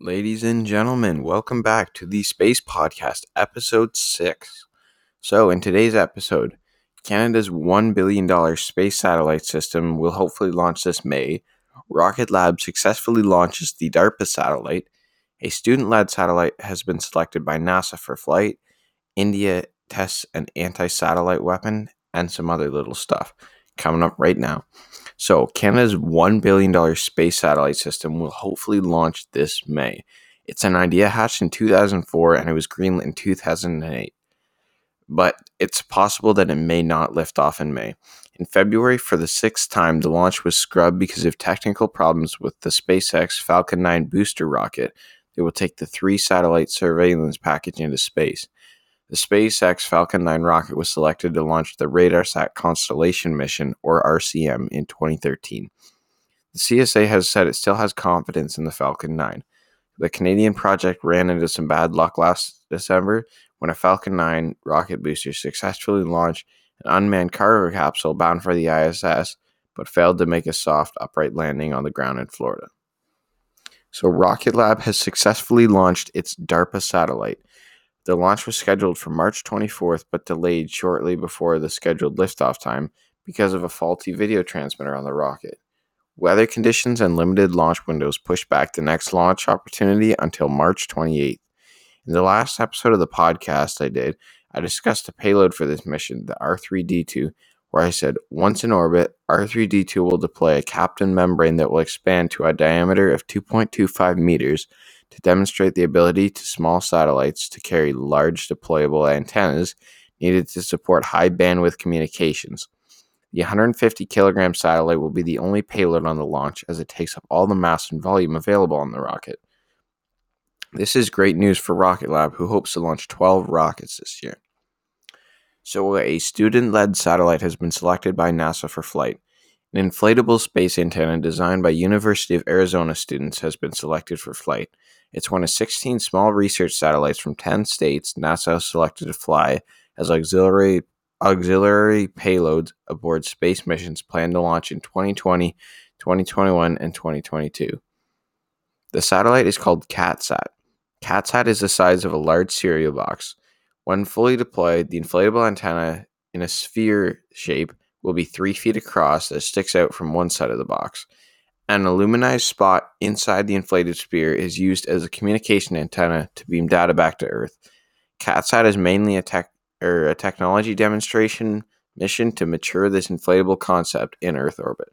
Ladies and gentlemen, welcome back to the Space Podcast, episode 6. So, in today's episode, Canada's $1 billion space satellite system will hopefully launch this May. Rocket Lab successfully launches the DARPA satellite. A student led satellite has been selected by NASA for flight. India tests an anti satellite weapon, and some other little stuff coming up right now. So, Canada's $1 billion space satellite system will hopefully launch this May. It's an idea hatched in 2004 and it was greenlit in 2008. But it's possible that it may not lift off in May. In February, for the sixth time, the launch was scrubbed because of technical problems with the SpaceX Falcon 9 booster rocket that will take the three satellite surveillance package into space. The SpaceX Falcon 9 rocket was selected to launch the RadarSat Constellation mission, or RCM, in 2013. The CSA has said it still has confidence in the Falcon 9. The Canadian project ran into some bad luck last December when a Falcon 9 rocket booster successfully launched an unmanned cargo capsule bound for the ISS, but failed to make a soft, upright landing on the ground in Florida. So, Rocket Lab has successfully launched its DARPA satellite, the launch was scheduled for March 24th, but delayed shortly before the scheduled liftoff time because of a faulty video transmitter on the rocket. Weather conditions and limited launch windows pushed back the next launch opportunity until March 28th. In the last episode of the podcast I did, I discussed the payload for this mission, the R3D2, where I said once in orbit, R3D2 will deploy a Kapton membrane that will expand to a diameter of 2.25 meters to demonstrate the ability to small satellites to carry large deployable antennas needed to support high bandwidth communications. The 150 kilogram satellite will be the only payload on the launch as it takes up all the mass and volume available on the rocket. This is great news for Rocket Lab, who hopes to launch 12 rockets this year. So, a student led satellite has been selected by NASA for flight. An inflatable space antenna designed by University of Arizona students has been selected for flight. It's one of 16 small research satellites from 10 states NASA selected to fly as auxiliary auxiliary payloads aboard space missions planned to launch in 2020, 2021, and 2022. The satellite is called CatSat. CatSat is the size of a large cereal box. When fully deployed, the inflatable antenna in a sphere shape will be three feet across that sticks out from one side of the box. An aluminized spot inside the inflated sphere is used as a communication antenna to beam data back to Earth. CatSat is mainly a, tech, or a technology demonstration mission to mature this inflatable concept in Earth orbit.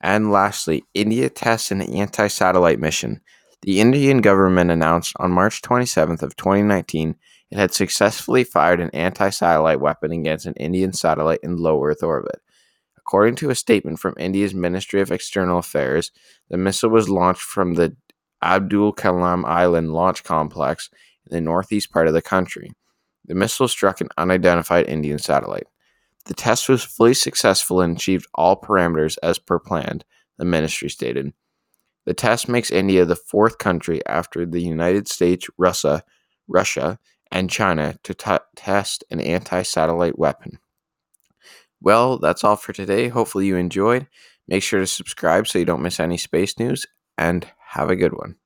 And lastly, India tests an anti-satellite mission. The Indian government announced on March 27th of 2019 it had successfully fired an anti-satellite weapon against an Indian satellite in low Earth orbit. According to a statement from India's Ministry of External Affairs, the missile was launched from the Abdul Kalam Island launch complex in the northeast part of the country. The missile struck an unidentified Indian satellite. The test was fully successful and achieved all parameters as per planned, the ministry stated. The test makes India the fourth country after the United States, Russia, Russia, and China to t- test an anti satellite weapon. Well, that's all for today. Hopefully, you enjoyed. Make sure to subscribe so you don't miss any space news, and have a good one.